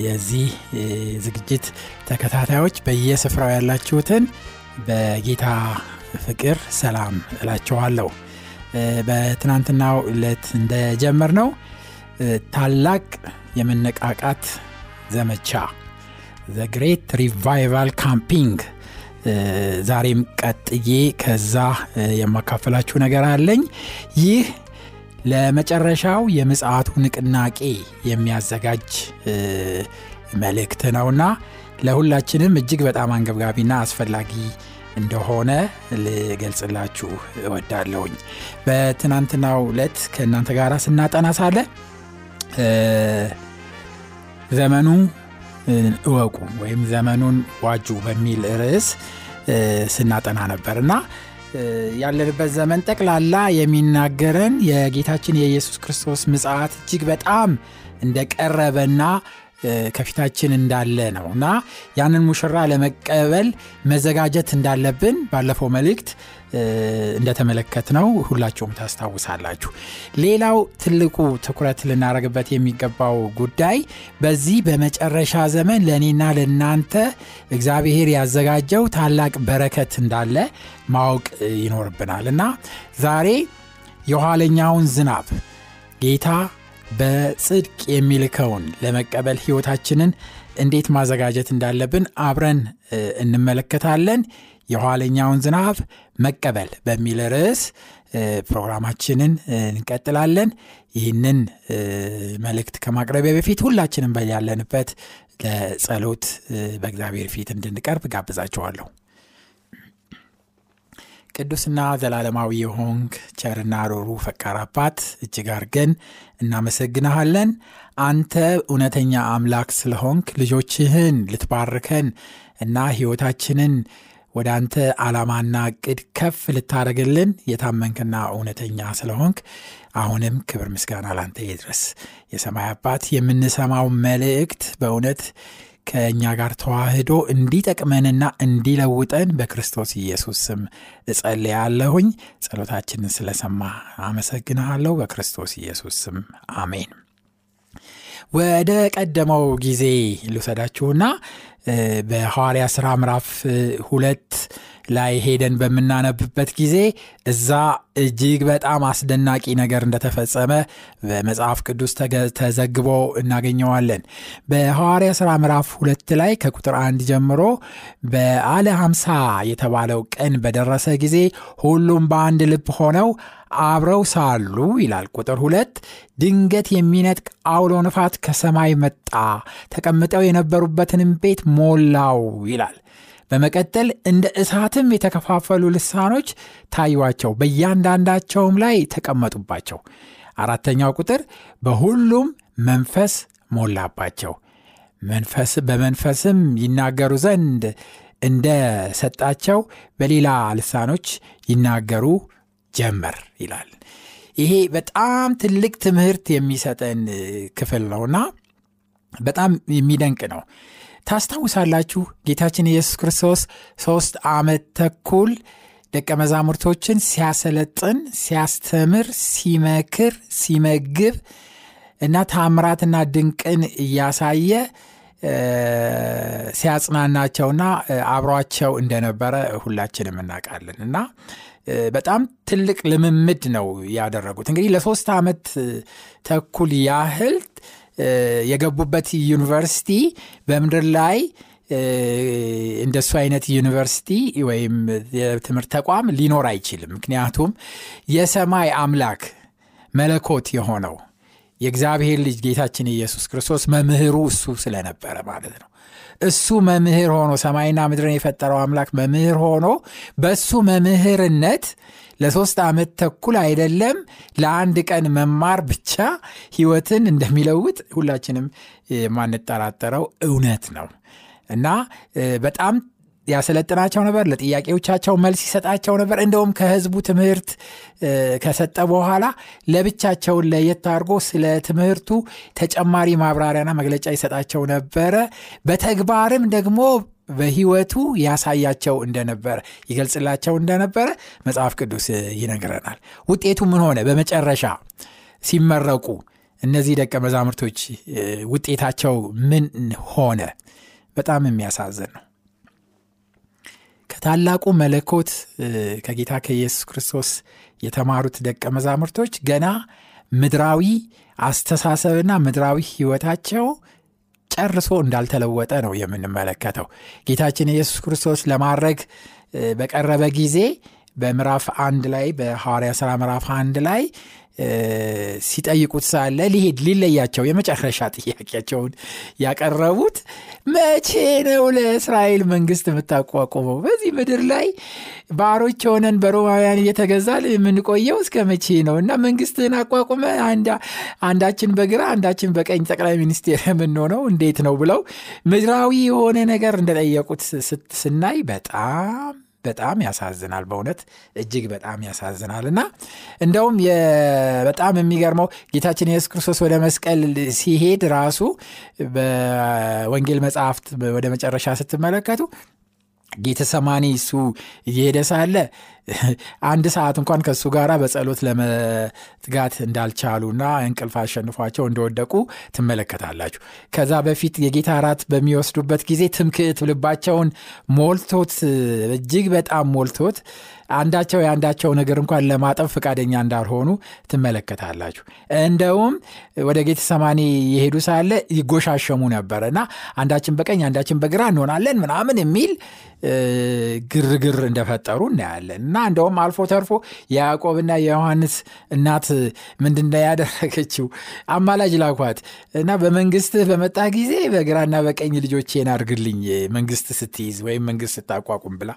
የዚህ ዝግጅት ተከታታዮች በየስፍራው ያላችሁትን በጌታ ፍቅር ሰላም እላችኋለሁ። በትናንትናው ዕለት እንደጀመር ነው ታላቅ የመነቃቃት ዘመቻ The Great Revival Campaign። ዛሬም ቀጥዬ ከዛ የማካፈላችሁ ነገር አለኝ። ይህ ለመጨረሻው የምጽአቱ ንቅናቄ የሚያዘጋጅ መልእክት ነውና ለሁላችንም እጅግ በጣም አንገብጋቢና አስፈላጊ እንደሆነ ልገልጽላችሁ እወዳለሁኝ። በትናንትናው ዕለት ከእናንተ ጋር ስናጠና ሳለ ዘመኑ እወቁ ወይም ዘመኑን ዋጁ በሚል ርዕስ ስናጠና ነበር እና ያለንበት ዘመን ጠቅላላ የሚናገረን የጌታችን የኢየሱስ ክርስቶስ ምጽአት እጅግ በጣም እንደቀረበና ከፊታችን እንዳለ ነው እና ያንን ሙሽራ ለመቀበል መዘጋጀት እንዳለብን ባለፈው መልእክት እንደተመለከት ነው ሁላችሁም ታስታውሳላችሁ። ሌላው ትልቁ ትኩረት ልናደረግበት የሚገባው ጉዳይ በዚህ በመጨረሻ ዘመን ለእኔና ለእናንተ እግዚአብሔር ያዘጋጀው ታላቅ በረከት እንዳለ ማወቅ ይኖርብናል እና ዛሬ የኋለኛውን ዝናብ ጌታ በጽድቅ የሚልከውን ለመቀበል ህይወታችንን እንዴት ማዘጋጀት እንዳለብን አብረን እንመለከታለን። የኋለኛውን ዝናብ መቀበል በሚል ርዕስ ፕሮግራማችንን እንቀጥላለን። ይህንን መልእክት ከማቅረቢያ በፊት ሁላችንም ያለንበት ለጸሎት በእግዚአብሔር ፊት እንድንቀርብ ጋብዛችኋለሁ። ቅዱስና ዘላለማዊ የሆንክ ቸርና ሮሩ ፈቃር አባት እጅግ አርገን እናመሰግንሃለን። አንተ እውነተኛ አምላክ ስለሆንክ ልጆችህን ልትባርከን እና ህይወታችንን ወደ አንተ ዓላማና እቅድ ከፍ ልታደረግልን የታመንክና እውነተኛ ስለሆንክ አሁንም ክብር ምስጋና ላንተ ይድረስ። የሰማይ አባት የምንሰማው መልእክት በእውነት ከእኛ ጋር ተዋህዶ እንዲጠቅመንና እንዲለውጠን በክርስቶስ ኢየሱስ ስም እጸልያለሁኝ። ጸሎታችንን ስለሰማ አመሰግንሃለሁ። በክርስቶስ ኢየሱስ ስም አሜን። ወደ ቀደመው ጊዜ ልውሰዳችሁና በሐዋርያ ሥራ ምዕራፍ ሁለት ላይ ሄደን በምናነብበት ጊዜ እዛ እጅግ በጣም አስደናቂ ነገር እንደተፈጸመ በመጽሐፍ ቅዱስ ተዘግቦ እናገኘዋለን። በሐዋርያ ሥራ ምዕራፍ ሁለት ላይ ከቁጥር አንድ ጀምሮ በአለ ሀምሳ የተባለው ቀን በደረሰ ጊዜ ሁሉም በአንድ ልብ ሆነው አብረው ሳሉ ይላል። ቁጥር ሁለት ድንገት የሚነጥቅ አውሎ ንፋት ከሰማይ መጣ። ተቀምጠው የነበሩበትንም ቤት ሞላው ይላል በመቀጠል እንደ እሳትም የተከፋፈሉ ልሳኖች ታዩዋቸው በእያንዳንዳቸውም ላይ ተቀመጡባቸው አራተኛው ቁጥር በሁሉም መንፈስ ሞላባቸው መንፈስ በመንፈስም ይናገሩ ዘንድ እንደሰጣቸው በሌላ ልሳኖች ይናገሩ ጀመር ይላል። ይሄ በጣም ትልቅ ትምህርት የሚሰጠን ክፍል ነውና በጣም የሚደንቅ ነው። ታስታውሳላችሁ ጌታችን ኢየሱስ ክርስቶስ ሶስት ዓመት ተኩል ደቀ መዛሙርቶችን ሲያሰለጥን፣ ሲያስተምር፣ ሲመክር፣ ሲመግብ እና ታምራትና ድንቅን እያሳየ ሲያጽናናቸውና አብሯቸው እንደነበረ ሁላችንም እናውቃለን እና በጣም ትልቅ ልምምድ ነው ያደረጉት። እንግዲህ ለሶስት ዓመት ተኩል ያህል የገቡበት ዩኒቨርሲቲ በምድር ላይ እንደሱ አይነት ዩኒቨርሲቲ ወይም የትምህርት ተቋም ሊኖር አይችልም። ምክንያቱም የሰማይ አምላክ መለኮት የሆነው የእግዚአብሔር ልጅ ጌታችን ኢየሱስ ክርስቶስ መምህሩ እሱ ስለነበረ ማለት ነው። እሱ መምህር ሆኖ ሰማይና ምድርን የፈጠረው አምላክ መምህር ሆኖ በሱ መምህርነት ለሶስት ዓመት ተኩል አይደለም ለአንድ ቀን መማር ብቻ ሕይወትን እንደሚለውጥ ሁላችንም የማንጠራጠረው እውነት ነው እና በጣም ያሰለጥናቸው ነበር። ለጥያቄዎቻቸው መልስ ይሰጣቸው ነበር። እንደውም ከህዝቡ ትምህርት ከሰጠ በኋላ ለብቻቸውን ለየት አድርጎ ስለ ትምህርቱ ተጨማሪ ማብራሪያና መግለጫ ይሰጣቸው ነበረ። በተግባርም ደግሞ በህይወቱ ያሳያቸው እንደነበረ ይገልጽላቸው እንደነበረ መጽሐፍ ቅዱስ ይነግረናል። ውጤቱ ምን ሆነ? በመጨረሻ ሲመረቁ እነዚህ ደቀ መዛሙርቶች ውጤታቸው ምን ሆነ? በጣም የሚያሳዝን ነው። ከታላቁ መለኮት ከጌታ ከኢየሱስ ክርስቶስ የተማሩት ደቀ መዛሙርቶች ገና ምድራዊ አስተሳሰብና ምድራዊ ህይወታቸው ጨርሶ እንዳልተለወጠ ነው የምንመለከተው። ጌታችን ኢየሱስ ክርስቶስ ለማድረግ በቀረበ ጊዜ በምዕራፍ አንድ ላይ በሐዋርያ ሥራ ምዕራፍ አንድ ላይ ሲጠይቁት ሳለ ሊሄድ ሊለያቸው የመጨረሻ ጥያቄያቸውን ያቀረቡት መቼ ነው ለእስራኤል መንግስት የምታቋቁመው? በዚህ ምድር ላይ ባሮች ሆነን በሮማውያን እየተገዛል የምንቆየው እስከ መቼ ነው? እና መንግስትህን አቋቁመ አንዳችን በግራ አንዳችን በቀኝ ጠቅላይ ሚኒስቴር የምንሆነው እንዴት ነው ብለው ምድራዊ የሆነ ነገር እንደጠየቁት ስናይ በጣም በጣም ያሳዝናል። በእውነት እጅግ በጣም ያሳዝናል። እና እንደውም በጣም የሚገርመው ጌታችን ኢየሱስ ክርስቶስ ወደ መስቀል ሲሄድ ራሱ በወንጌል መጽሐፍት ወደ መጨረሻ ስትመለከቱ ጌተሰማኒ እሱ እየሄደ ሳለ አንድ ሰዓት እንኳን ከእሱ ጋር በጸሎት ለመትጋት እንዳልቻሉና እንቅልፍ አሸንፏቸው እንደወደቁ ትመለከታላችሁ። ከዛ በፊት የጌታ እራት በሚወስዱበት ጊዜ ትምክህት ልባቸውን ሞልቶት እጅግ በጣም ሞልቶት አንዳቸው የአንዳቸው ነገር እንኳን ለማጠብ ፈቃደኛ እንዳልሆኑ ትመለከታላችሁ። እንደውም ወደ ጌተሰማኒ የሄዱ ሳለ ይጎሻሸሙ ነበረ እና አንዳችን በቀኝ አንዳችን በግራ እንሆናለን ምናምን የሚል ግርግር እንደፈጠሩ እናያለን። እና እንደውም አልፎ ተርፎ የያዕቆብና የዮሐንስ እናት ምንድን ያደረገችው አማላጅ ላኳት እና በመንግስትህ በመጣ ጊዜ በግራና በቀኝ ልጆቼን አድርግልኝ መንግስት ስትይዝ ወይም መንግስት ስታቋቁም ብላ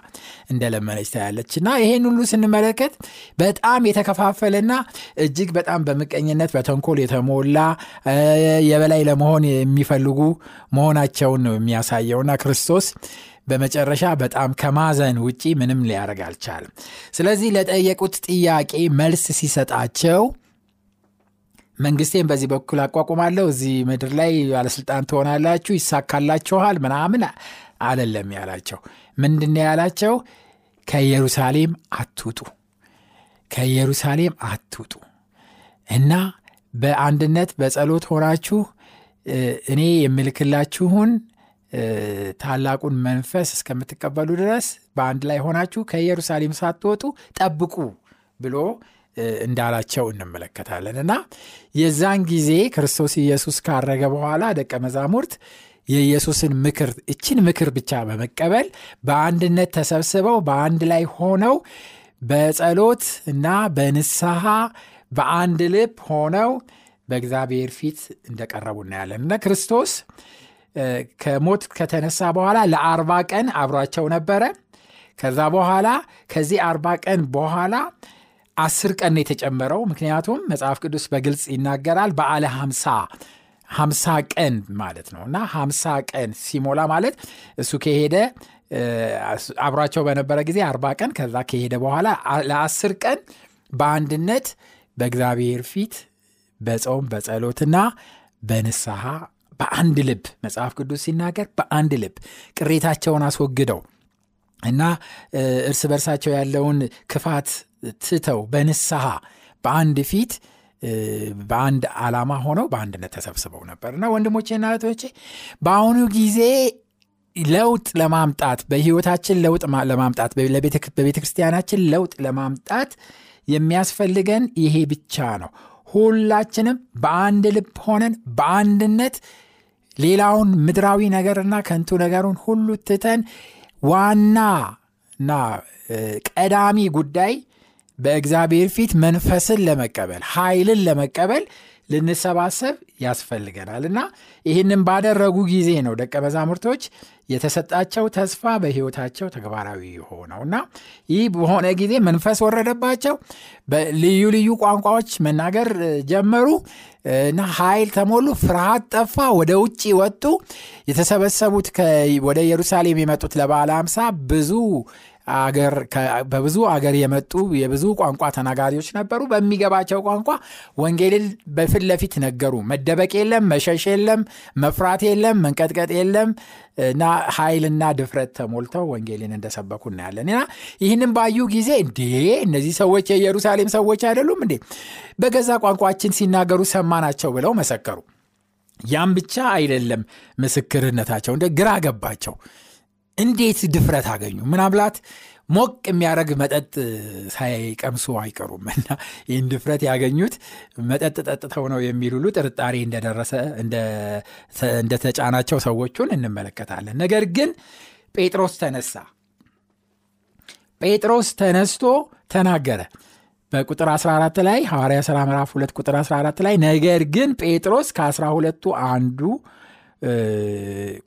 እንደለመነች ታያለች። እና ይሄን ሁሉ ስንመለከት በጣም የተከፋፈለና እጅግ በጣም በምቀኝነት በተንኮል የተሞላ የበላይ ለመሆን የሚፈልጉ መሆናቸውን ነው የሚያሳየውና ክርስቶስ በመጨረሻ በጣም ከማዘን ውጪ ምንም ሊያደርግ አልቻለም። ስለዚህ ለጠየቁት ጥያቄ መልስ ሲሰጣቸው መንግስቴን በዚህ በኩል አቋቁማለሁ፣ እዚህ ምድር ላይ ባለስልጣን ትሆናላችሁ፣ ይሳካላችኋል ምናምን አደለም ያላቸው። ምንድን ያላቸው? ከኢየሩሳሌም አትውጡ፣ ከኢየሩሳሌም አትውጡ እና በአንድነት በጸሎት ሆናችሁ እኔ የምልክላችሁን ታላቁን መንፈስ እስከምትቀበሉ ድረስ በአንድ ላይ ሆናችሁ ከኢየሩሳሌም ሳትወጡ ጠብቁ ብሎ እንዳላቸው እንመለከታለን። እና የዛን ጊዜ ክርስቶስ ኢየሱስ ካረገ በኋላ ደቀ መዛሙርት የኢየሱስን ምክር እችን ምክር ብቻ በመቀበል በአንድነት ተሰብስበው በአንድ ላይ ሆነው በጸሎት እና በንስሐ በአንድ ልብ ሆነው በእግዚአብሔር ፊት እንደቀረቡ እናያለን። እና ክርስቶስ ከሞት ከተነሳ በኋላ ለአርባ ቀን አብሯቸው ነበረ። ከዛ በኋላ ከዚህ አርባ ቀን በኋላ አስር ቀን የተጨመረው ምክንያቱም መጽሐፍ ቅዱስ በግልጽ ይናገራል። በዓለ ሀምሳ ሀምሳ ቀን ማለት ነው እና ሀምሳ ቀን ሲሞላ ማለት እሱ ከሄደ አብሯቸው በነበረ ጊዜ አርባ ቀን ከዛ ከሄደ በኋላ ለአስር ቀን በአንድነት በእግዚአብሔር ፊት በጾም በጸሎትና በንስሐ በአንድ ልብ መጽሐፍ ቅዱስ ሲናገር በአንድ ልብ ቅሬታቸውን አስወግደው እና እርስ በርሳቸው ያለውን ክፋት ትተው በንስሐ በአንድ ፊት በአንድ ዓላማ ሆነው በአንድነት ተሰብስበው ነበር። እና ወንድሞቼና እህቶቼ በአሁኑ ጊዜ ለውጥ ለማምጣት በህይወታችን ለውጥ ለማምጣት በቤተ ክርስቲያናችን ለውጥ ለማምጣት የሚያስፈልገን ይሄ ብቻ ነው። ሁላችንም በአንድ ልብ ሆነን በአንድነት ሌላውን ምድራዊ ነገርና ከንቱ ነገሩን ሁሉ ትተን ዋና እና ቀዳሚ ጉዳይ በእግዚአብሔር ፊት መንፈስን ለመቀበል ኃይልን ለመቀበል ልንሰባሰብ ያስፈልገናል። እና ይህንን ባደረጉ ጊዜ ነው ደቀ መዛሙርቶች የተሰጣቸው ተስፋ በህይወታቸው ተግባራዊ ሆነው። እና ይህ በሆነ ጊዜ መንፈስ ወረደባቸው። በልዩ ልዩ ቋንቋዎች መናገር ጀመሩ እና ኃይል ተሞሉ ፍርሃት ጠፋ ወደ ውጭ ወጡ። የተሰበሰቡት ወደ ኢየሩሳሌም የመጡት ለበዓለ አምሳ ብዙ አገር በብዙ አገር የመጡ የብዙ ቋንቋ ተናጋሪዎች ነበሩ። በሚገባቸው ቋንቋ ወንጌልን በፊት ለፊት ነገሩ። መደበቅ የለም መሸሽ የለም መፍራት የለም መንቀጥቀጥ የለም እና ኃይልና ድፍረት ተሞልተው ወንጌልን እንደሰበኩ እናያለን። እና ይህንም ባዩ ጊዜ እንዴ እነዚህ ሰዎች የኢየሩሳሌም ሰዎች አይደሉም እንዴ? በገዛ ቋንቋችን ሲናገሩ ሰማናቸው ብለው መሰከሩ። ያም ብቻ አይደለም ምስክርነታቸው እንደ ግራ ገባቸው እንዴት ድፍረት አገኙ? ምናብላት ሞቅ የሚያደረግ መጠጥ ሳይቀምሱ አይቀሩም እና ይህን ድፍረት ያገኙት መጠጥ ጠጥተው ነው የሚል ጥርጣሬ እንደደረሰ እንደተጫናቸው ሰዎቹን እንመለከታለን። ነገር ግን ጴጥሮስ ተነሳ። ጴጥሮስ ተነስቶ ተናገረ። በቁጥር 14 ላይ ሐዋርያ ሥራ ምዕራፍ 2 ቁጥር 14 ላይ ነገር ግን ጴጥሮስ ከአስራ ሁለቱ አንዱ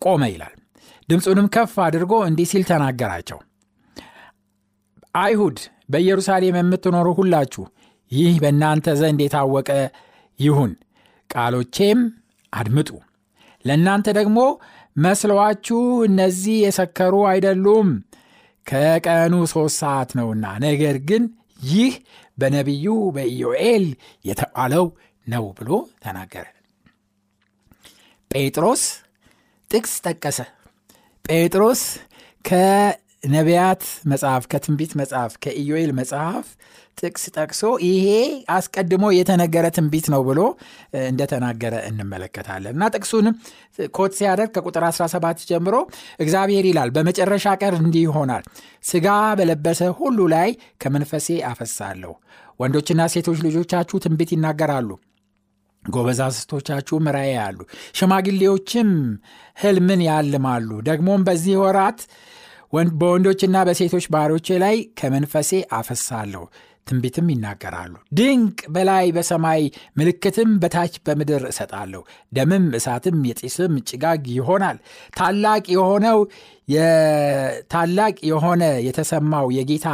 ቆመ ይላል ድምፁንም ከፍ አድርጎ እንዲህ ሲል ተናገራቸው። አይሁድ በኢየሩሳሌም የምትኖሩ ሁላችሁ ይህ በእናንተ ዘንድ የታወቀ ይሁን ቃሎቼም አድምጡ። ለእናንተ ደግሞ መስለዋችሁ እነዚህ የሰከሩ አይደሉም ከቀኑ ሦስት ሰዓት ነውና። ነገር ግን ይህ በነቢዩ በኢዮኤል የተባለው ነው ብሎ ተናገረ። ጴጥሮስ ጥቅስ ጠቀሰ ጴጥሮስ ከነቢያት መጽሐፍ ከትንቢት መጽሐፍ ከኢዮኤል መጽሐፍ ጥቅስ ጠቅሶ ይሄ አስቀድሞ የተነገረ ትንቢት ነው ብሎ እንደተናገረ እንመለከታለን። እና ጥቅሱንም ኮት ሲያደርግ ከቁጥር 17 ጀምሮ እግዚአብሔር ይላል በመጨረሻ ቀር እንዲህ ይሆናል ስጋ በለበሰ ሁሉ ላይ ከመንፈሴ አፈሳለሁ። ወንዶችና ሴቶች ልጆቻችሁ ትንቢት ይናገራሉ ጎበዛዝቶቻችሁም ራእይ ያሉ ሽማግሌዎችም ህልምን ያልማሉ። ደግሞም በዚህ ወራት በወንዶችና በሴቶች ባሮቼ ላይ ከመንፈሴ አፈሳለሁ ትንቢትም ይናገራሉ። ድንቅ በላይ በሰማይ ምልክትም በታች በምድር እሰጣለሁ ደምም እሳትም የጢስም ጭጋግ ይሆናል። ታላቅ የሆነው ታላቅ የሆነ የተሰማው የጌታ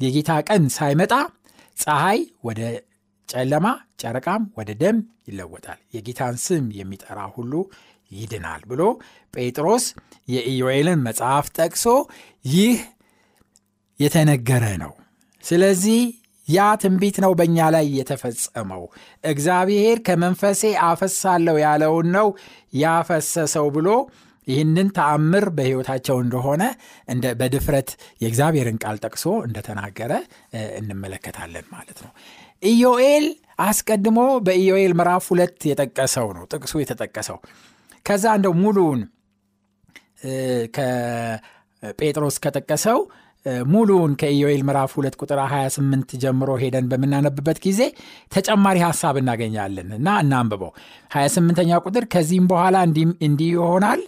የጌታ ቀን ሳይመጣ ፀሐይ ወደ ጨለማ ጨረቃም ወደ ደም ይለወጣል። የጌታን ስም የሚጠራ ሁሉ ይድናል ብሎ ጴጥሮስ የኢዮኤልን መጽሐፍ ጠቅሶ ይህ የተነገረ ነው። ስለዚህ ያ ትንቢት ነው በእኛ ላይ የተፈጸመው። እግዚአብሔር ከመንፈሴ አፈሳለሁ ያለውን ነው ያፈሰሰው ብሎ ይህንን ተአምር በሕይወታቸው እንደሆነ በድፍረት የእግዚአብሔርን ቃል ጠቅሶ እንደተናገረ እንመለከታለን ማለት ነው ኢዮኤል አስቀድሞ በኢዮኤል ምዕራፍ ሁለት የጠቀሰው ነው ጥቅሱ የተጠቀሰው። ከዛ እንደው ሙሉውን ከጴጥሮስ ከጠቀሰው ሙሉውን ከኢዮኤል ምዕራፍ 2 ቁጥር 28 ጀምሮ ሄደን በምናነብበት ጊዜ ተጨማሪ ሐሳብ እናገኛለን እና እናንብበው። 28ኛ ቁጥር ከዚህም በኋላ እንዲህ ይሆናል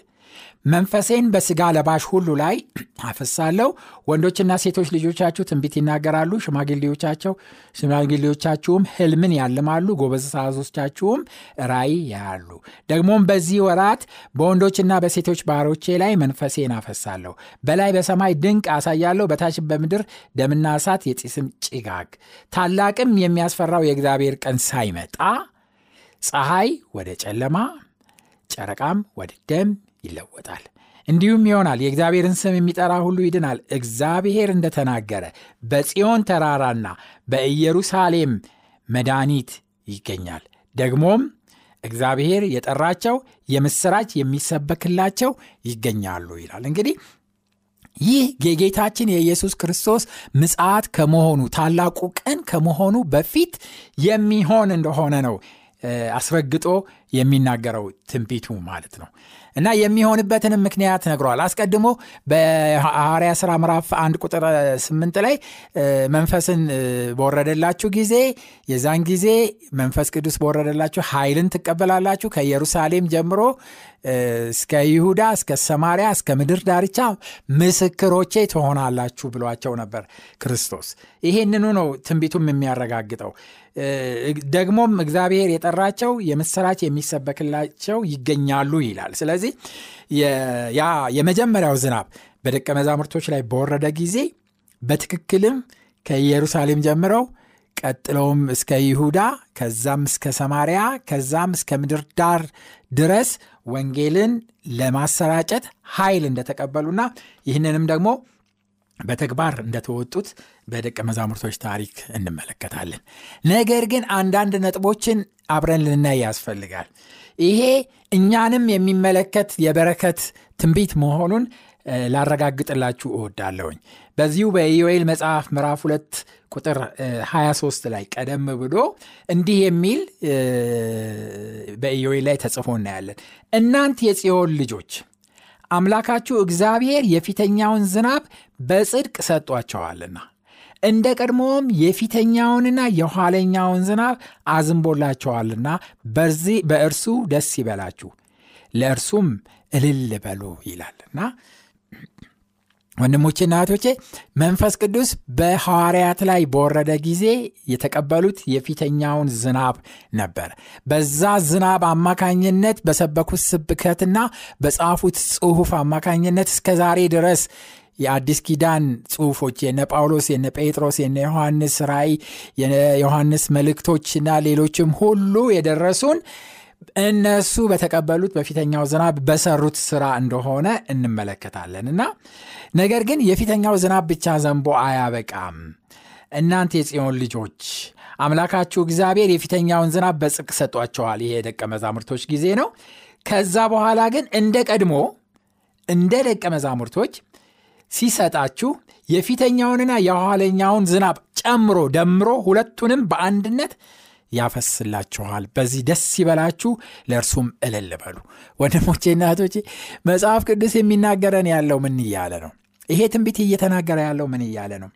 መንፈሴን በስጋ ለባሽ ሁሉ ላይ አፈሳለሁ። ወንዶችና ሴቶች ልጆቻችሁ ትንቢት ይናገራሉ። ሽማግሌዎቻቸው ሽማግሌዎቻችሁም ህልምን ያልማሉ። ጎበዛዞቻችሁም ራይ ያያሉ። ደግሞም በዚህ ወራት በወንዶችና በሴቶች ባሮቼ ላይ መንፈሴን አፈሳለሁ። በላይ በሰማይ ድንቅ አሳያለሁ። በታች በምድር ደምና እሳት የጢስም ጭጋግ። ታላቅም የሚያስፈራው የእግዚአብሔር ቀን ሳይመጣ ፀሐይ ወደ ጨለማ ጨረቃም ወደ ደም ይለወጣል። እንዲሁም ይሆናል የእግዚአብሔርን ስም የሚጠራ ሁሉ ይድናል። እግዚአብሔር እንደተናገረ በጽዮን ተራራና በኢየሩሳሌም መድኃኒት ይገኛል። ደግሞም እግዚአብሔር የጠራቸው የምስራች የሚሰበክላቸው ይገኛሉ ይላል። እንግዲህ ይህ የጌታችን የኢየሱስ ክርስቶስ ምጽአት ከመሆኑ ታላቁ ቀን ከመሆኑ በፊት የሚሆን እንደሆነ ነው አስረግጦ የሚናገረው ትንቢቱ ማለት ነው እና የሚሆንበትንም ምክንያት ነግሯል። አስቀድሞ በሐዋርያ ሥራ ምዕራፍ አንድ ቁጥር ስምንት ላይ መንፈስን በወረደላችሁ ጊዜ የዛን ጊዜ መንፈስ ቅዱስ በወረደላችሁ ኃይልን ትቀበላላችሁ ከኢየሩሳሌም ጀምሮ እስከ ይሁዳ እስከ ሰማሪያ እስከ ምድር ዳርቻ ምስክሮቼ ትሆናላችሁ ብሏቸው ነበር ክርስቶስ። ይሄንኑ ነው ትንቢቱም የሚያረጋግጠው። ደግሞም እግዚአብሔር የጠራቸው የምስራች የሚሰበክላቸው ይገኛሉ ይላል። ስለዚህ ያ የመጀመሪያው ዝናብ በደቀ መዛሙርቶች ላይ በወረደ ጊዜ በትክክልም ከኢየሩሳሌም ጀምረው ቀጥለውም እስከ ይሁዳ ከዛም እስከ ሰማርያ ከዛም እስከ ምድር ዳር ድረስ ወንጌልን ለማሰራጨት ኃይል እንደተቀበሉና ይህንንም ደግሞ በተግባር እንደተወጡት በደቀ መዛሙርቶች ታሪክ እንመለከታለን። ነገር ግን አንዳንድ ነጥቦችን አብረን ልናይ ያስፈልጋል። ይሄ እኛንም የሚመለከት የበረከት ትንቢት መሆኑን ላረጋግጥላችሁ እወዳለሁኝ። በዚሁ በኢዮኤል መጽሐፍ ምዕራፍ ሁለት ቁጥር 23 ላይ ቀደም ብሎ እንዲህ የሚል በኢዮኤል ላይ ተጽፎ እናያለን። እናንት የጽዮን ልጆች አምላካችሁ እግዚአብሔር የፊተኛውን ዝናብ በጽድቅ ሰጧቸዋልና እንደ ቀድሞውም የፊተኛውንና የኋለኛውን ዝናብ አዝንቦላቸዋልና በእርሱ ደስ ይበላችሁ ለእርሱም እልል በሉ ይላልና ወንድሞቼና እህቶቼ መንፈስ ቅዱስ በሐዋርያት ላይ በወረደ ጊዜ የተቀበሉት የፊተኛውን ዝናብ ነበር። በዛ ዝናብ አማካኝነት በሰበኩት ስብከትና በጻፉት ጽሑፍ አማካኝነት እስከ ዛሬ ድረስ የአዲስ ኪዳን ጽሑፎች የነ ጳውሎስ፣ የነ ጴጥሮስ፣ የነ ዮሐንስ ራእይ፣ የዮሐንስ መልእክቶችና ሌሎችም ሁሉ የደረሱን እነሱ በተቀበሉት በፊተኛው ዝናብ በሰሩት ስራ እንደሆነ እንመለከታለን እና ነገር ግን የፊተኛው ዝናብ ብቻ ዘንቦ አያበቃም። እናንተ የጽዮን ልጆች አምላካችሁ እግዚአብሔር የፊተኛውን ዝናብ በጽድቅ ሰጧቸዋል። ይሄ የደቀ መዛሙርቶች ጊዜ ነው። ከዛ በኋላ ግን እንደ ቀድሞ እንደ ደቀ መዛሙርቶች ሲሰጣችሁ የፊተኛውንና የኋለኛውን ዝናብ ጨምሮ ደምሮ ሁለቱንም በአንድነት ያፈስላችኋል። በዚህ ደስ ይበላችሁ፣ ለእርሱም እልል በሉ። ወንድሞቼና እህቶቼ መጽሐፍ ቅዱስ የሚናገረን ያለው ምን እያለ ነው? ይሄ ትንቢት እየተናገረ ያለው ምን እያለ ነው?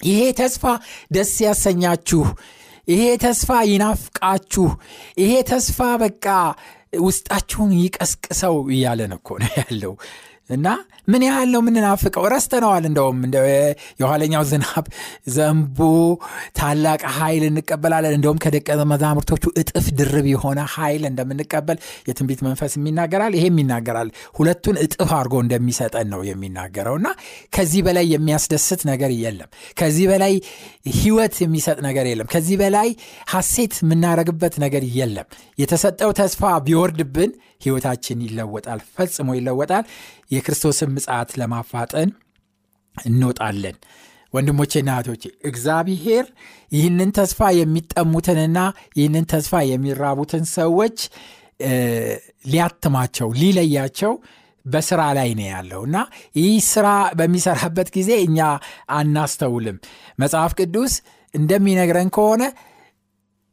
ይሄ ተስፋ ደስ ያሰኛችሁ፣ ይሄ ተስፋ ይናፍቃችሁ፣ ይሄ ተስፋ በቃ ውስጣችሁን ይቀስቅሰው እያለን እኮ ነው ያለው እና ምን ያህል ነው የምንናፍቀው? ረስተነዋል። እንደውም የኋለኛው ዝናብ ዘንቦ ታላቅ ኃይል እንቀበላለን። እንደውም ከደቀ መዛሙርቶቹ እጥፍ ድርብ የሆነ ኃይል እንደምንቀበል የትንቢት መንፈስ የሚናገራል። ይሄም ይናገራል። ሁለቱን እጥፍ አድርጎ እንደሚሰጠን ነው የሚናገረው እና ከዚህ በላይ የሚያስደስት ነገር የለም። ከዚህ በላይ ህይወት የሚሰጥ ነገር የለም። ከዚህ በላይ ሐሴት የምናደርግበት ነገር የለም። የተሰጠው ተስፋ ቢወርድብን ህይወታችን ይለወጣል፣ ፈጽሞ ይለወጣል። የክርስቶስን ምጽአት ለማፋጠን እንወጣለን። ወንድሞቼና እህቶቼ እግዚአብሔር ይህንን ተስፋ የሚጠሙትንና ይህንን ተስፋ የሚራቡትን ሰዎች ሊያትማቸው ሊለያቸው በስራ ላይ ነው ያለው እና ይህ ስራ በሚሰራበት ጊዜ እኛ አናስተውልም። መጽሐፍ ቅዱስ እንደሚነግረን ከሆነ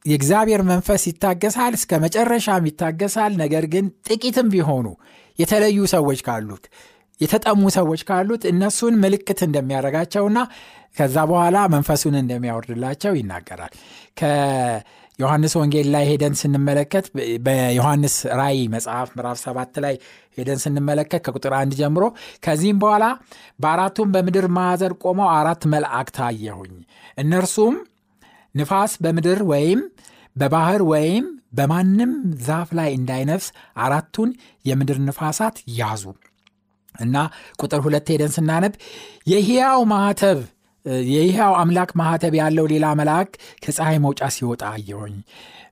የእግዚአብሔር መንፈስ ይታገሳል፣ እስከ መጨረሻም ይታገሳል። ነገር ግን ጥቂትም ቢሆኑ የተለዩ ሰዎች ካሉት የተጠሙ ሰዎች ካሉት እነሱን ምልክት እንደሚያደርጋቸውና ከዛ በኋላ መንፈሱን እንደሚያወርድላቸው ይናገራል። ከዮሐንስ ወንጌል ላይ ሄደን ስንመለከት በዮሐንስ ራእይ መጽሐፍ ምዕራፍ ሰባት ላይ ሄደን ስንመለከት ከቁጥር አንድ ጀምሮ ከዚህም በኋላ በአራቱም በምድር ማዕዘን ቆመው አራት መላእክት አየሁኝ እነርሱም ንፋስ በምድር ወይም በባህር ወይም በማንም ዛፍ ላይ እንዳይነፍስ አራቱን የምድር ንፋሳት ያዙ እና ቁጥር ሁለት ሄደን ስናነብ የሕያው ማህተብ የሕያው አምላክ ማህተብ ያለው ሌላ መልአክ ከፀሐይ መውጫ ሲወጣ አየሁኝ።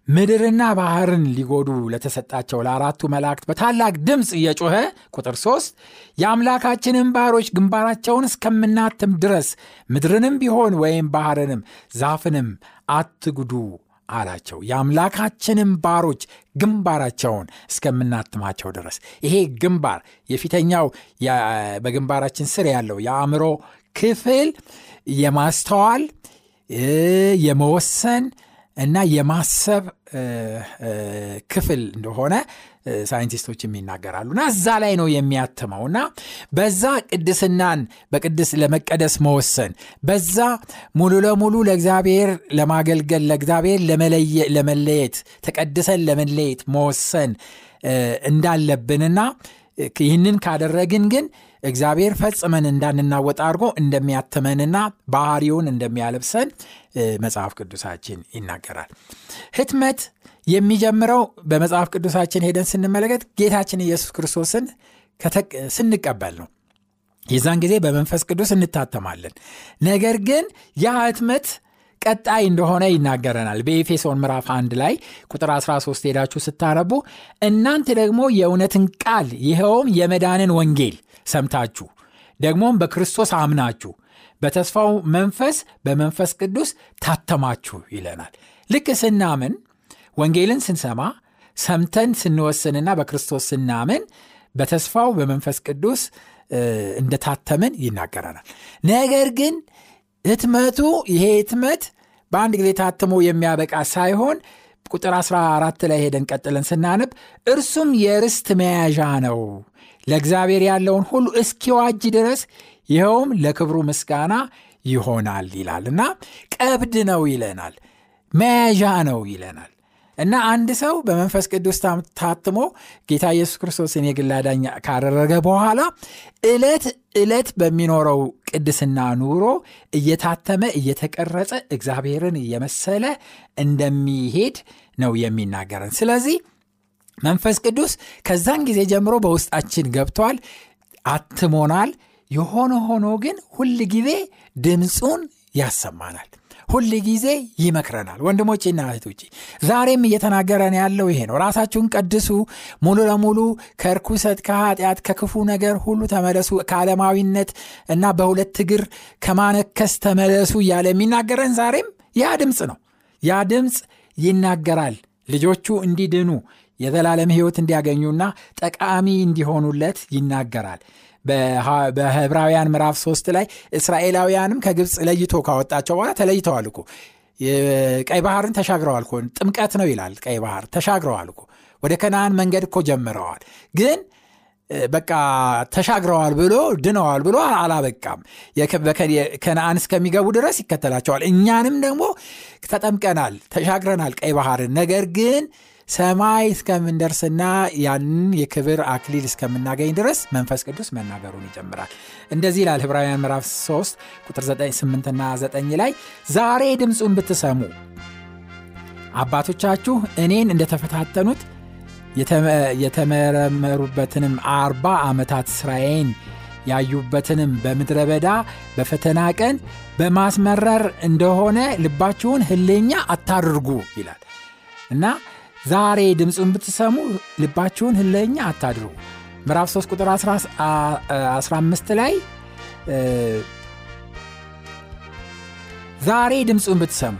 ምድርና ባህርን ሊጎዱ ለተሰጣቸው ለአራቱ መላእክት በታላቅ ድምፅ እየጮኸ ቁጥር ሶስት የአምላካችንን ባሮች ግንባራቸውን እስከምናትም ድረስ ምድርንም ቢሆን ወይም ባህርንም ዛፍንም አትጉዱ አላቸው። የአምላካችንን ባሮች ግንባራቸውን እስከምናትማቸው ድረስ ይሄ ግንባር የፊተኛው በግንባራችን ስር ያለው የአእምሮ ክፍል የማስተዋል የመወሰን እና የማሰብ ክፍል እንደሆነ ሳይንቲስቶችም ይናገራሉ። እና እዛ ላይ ነው የሚያትመው። እና በዛ ቅድስናን በቅድስ ለመቀደስ መወሰን በዛ ሙሉ ለሙሉ ለእግዚአብሔር ለማገልገል ለእግዚአብሔር ለመለየት ተቀድሰን ለመለየት መወሰን እንዳለብንና ይህንን ካደረግን ግን እግዚአብሔር ፈጽመን እንዳንናወጥ አድርጎ እንደሚያትመንና ባህሪውን እንደሚያለብሰን መጽሐፍ ቅዱሳችን ይናገራል። ህትመት የሚጀምረው በመጽሐፍ ቅዱሳችን ሄደን ስንመለከት ጌታችን ኢየሱስ ክርስቶስን ስንቀበል ነው። የዛን ጊዜ በመንፈስ ቅዱስ እንታተማለን። ነገር ግን ያ ህትመት ቀጣይ እንደሆነ ይናገረናል። በኤፌሶን ምዕራፍ 1 ላይ ቁጥር 13 ሄዳችሁ ስታነቡ እናንተ ደግሞ የእውነትን ቃል ይኸውም የመዳንን ወንጌል ሰምታችሁ ደግሞም በክርስቶስ አምናችሁ በተስፋው መንፈስ በመንፈስ ቅዱስ ታተማችሁ ይለናል። ልክ ስናምን ወንጌልን ስንሰማ ሰምተን ስንወስንና በክርስቶስ ስናምን በተስፋው በመንፈስ ቅዱስ እንደታተምን ይናገረናል። ነገር ግን ህትመቱ ይሄ ህትመት በአንድ ጊዜ ታትሞ የሚያበቃ ሳይሆን ቁጥር 14 ላይ ሄደን ቀጥለን ስናነብ እርሱም የርስት መያዣ ነው። ለእግዚአብሔር ያለውን ሁሉ እስኪዋጅ ድረስ ይኸውም ለክብሩ ምስጋና ይሆናል ይላል እና ቀብድ ነው ይለናል መያዣ ነው ይለናል እና አንድ ሰው በመንፈስ ቅዱስ ታትሞ ጌታ ኢየሱስ ክርስቶስን የግል ካደረገ በኋላ ዕለት ዕለት በሚኖረው ቅድስና ኑሮ እየታተመ እየተቀረጸ እግዚአብሔርን እየመሰለ እንደሚሄድ ነው የሚናገረን። ስለዚህ መንፈስ ቅዱስ ከዛን ጊዜ ጀምሮ በውስጣችን ገብቷል፣ አትሞናል። የሆነ ሆኖ ግን ሁል ጊዜ ድምፁን ያሰማናል። ሁል ጊዜ ይመክረናል። ወንድሞቼና እህቶቼ ዛሬም እየተናገረን ያለው ይሄ ነው። ራሳችሁን ቀድሱ፣ ሙሉ ለሙሉ ከርኩሰት፣ ከኃጢአት፣ ከክፉ ነገር ሁሉ ተመለሱ፣ ከዓለማዊነት እና በሁለት እግር ከማነከስ ተመለሱ እያለ የሚናገረን ዛሬም ያ ድምፅ ነው። ያ ድምፅ ይናገራል። ልጆቹ እንዲድኑ የዘላለም ሕይወት እንዲያገኙና ጠቃሚ እንዲሆኑለት ይናገራል። በህብራውያን ምዕራፍ ሶስት ላይ እስራኤላውያንም ከግብፅ ለይቶ ካወጣቸው በኋላ ተለይተዋል እኮ ቀይ ባህርን ተሻግረዋል ጥምቀት ነው ይላል። ቀይ ባህር ተሻግረዋል እኮ ወደ ከነአን መንገድ እኮ ጀምረዋል። ግን በቃ ተሻግረዋል ብሎ ድነዋል ብሎ አላበቃም። ከነአን እስከሚገቡ ድረስ ይከተላቸዋል። እኛንም ደግሞ ተጠምቀናል፣ ተሻግረናል ቀይ ባህርን ነገር ግን ሰማይ እስከምንደርስና ያንን የክብር አክሊል እስከምናገኝ ድረስ መንፈስ ቅዱስ መናገሩን ይጀምራል። እንደዚህ ይላል ዕብራውያን ምዕራፍ 3 ቁጥር 8ና 9 ላይ ዛሬ ድምፁን ብትሰሙ አባቶቻችሁ እኔን እንደተፈታተኑት የተመረመሩበትንም አርባ ዓመታት ስራዬን ያዩበትንም በምድረ በዳ በፈተና ቀን በማስመረር እንደሆነ ልባችሁን ህልኛ አታድርጉ ይላል እና ዛሬ ድምፁን ብትሰሙ ልባችሁን ህለኛ አታድርጉ። ምዕራፍ 3 ቁጥር 15 ላይ ዛሬ ድምፁን ብትሰሙ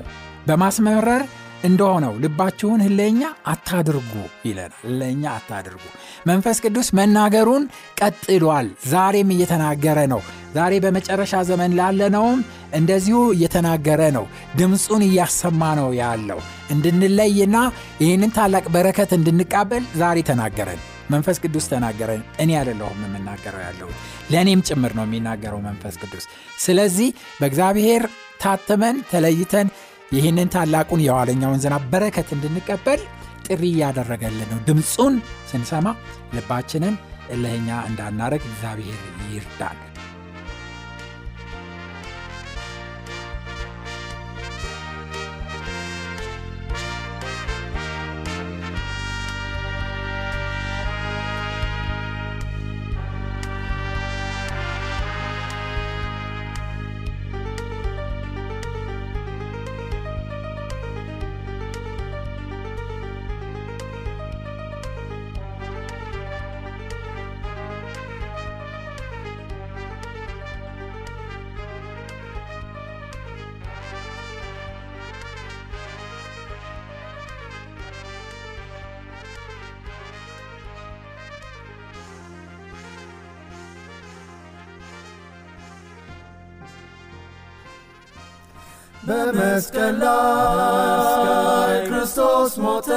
በማስመረር እንደሆነው ልባችሁን ህለኛ አታድርጉ ይለናል። ህለኛ አታድርጉ። መንፈስ ቅዱስ መናገሩን ቀጥሏል። ዛሬም እየተናገረ ነው። ዛሬ በመጨረሻ ዘመን ላለነውም እንደዚሁ እየተናገረ ነው። ድምፁን እያሰማ ነው ያለው። እንድንለይና ይህንን ታላቅ በረከት እንድንቃበል ዛሬ ተናገረን። መንፈስ ቅዱስ ተናገረን። እኔ አይደለሁም የምናገረው ያለው ለእኔም ጭምር ነው የሚናገረው መንፈስ ቅዱስ። ስለዚህ በእግዚአብሔር ታትመን ተለይተን ይህንን ታላቁን የኋለኛውን ዝናብ በረከት እንድንቀበል ጥሪ እያደረገልን ነው። ድምፁን ስንሰማ ልባችንን እልህኛ እንዳናረግ እግዚአብሔር ይርዳል። በመስቀል ላይ ክርስቶስ ሞተ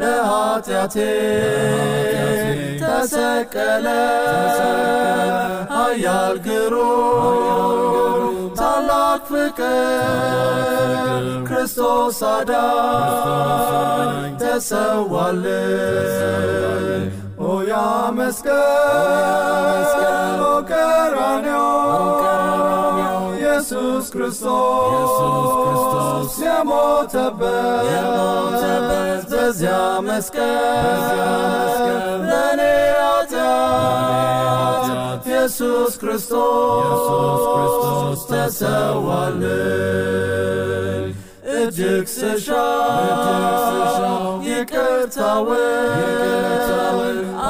ለኃጢአቴ ተሰቀለ። ኃያል ግሩም ታላቅ ፍቅር ክርስቶስ አዳኝ ተሰዋልን ኦ ያ መስቀል ኦ ቀራንዮ ኢየሱስ ክርስቶስ የሞተበት በዚያ መስቀል ለእኔ ኃጢአት ኢየሱስ ክርስቶስ ተሰዋልን እጅግ ስሻው ይቅርታውን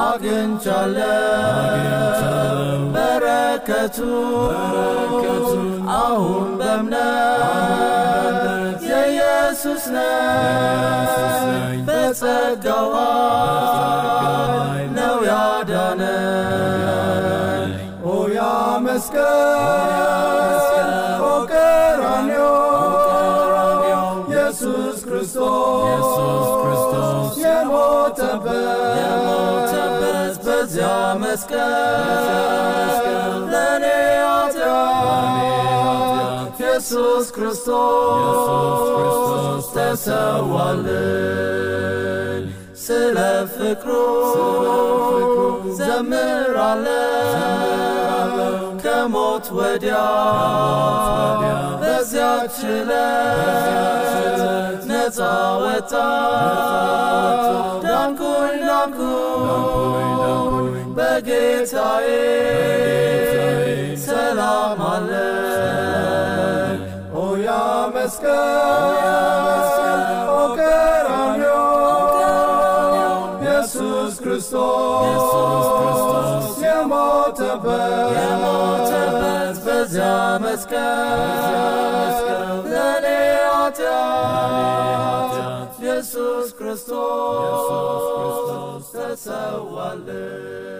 አግኝቻለሁ በረከቱን አሁን በእምነት የኢየሱስ ነኝ። በጸጋው ነው ያዳነኝ። ኦ ያ መስቀል ኦ ቀራንዮ ኢየሱስ ክርስቶስ የሞተበት በዚያ መስቀል ኢየሱስ ክርስቶስ ተሰዋልን ስለ ፍቅሩ ዘምራለሁ ከሞት ወዲያ በዚያች ዕለት ነፃ ወጣ ዳንኩኝ ዳንኩኝ በጌታዬ ሰላም አለ ኦ ያ መስቀል ቀራንዮ ኢየሱስ ክርስቶስ የሞተበት በዚያ መስቀል ለእኔ ኃጢአት ኢየሱስ ክርስቶስ ተሰዋልን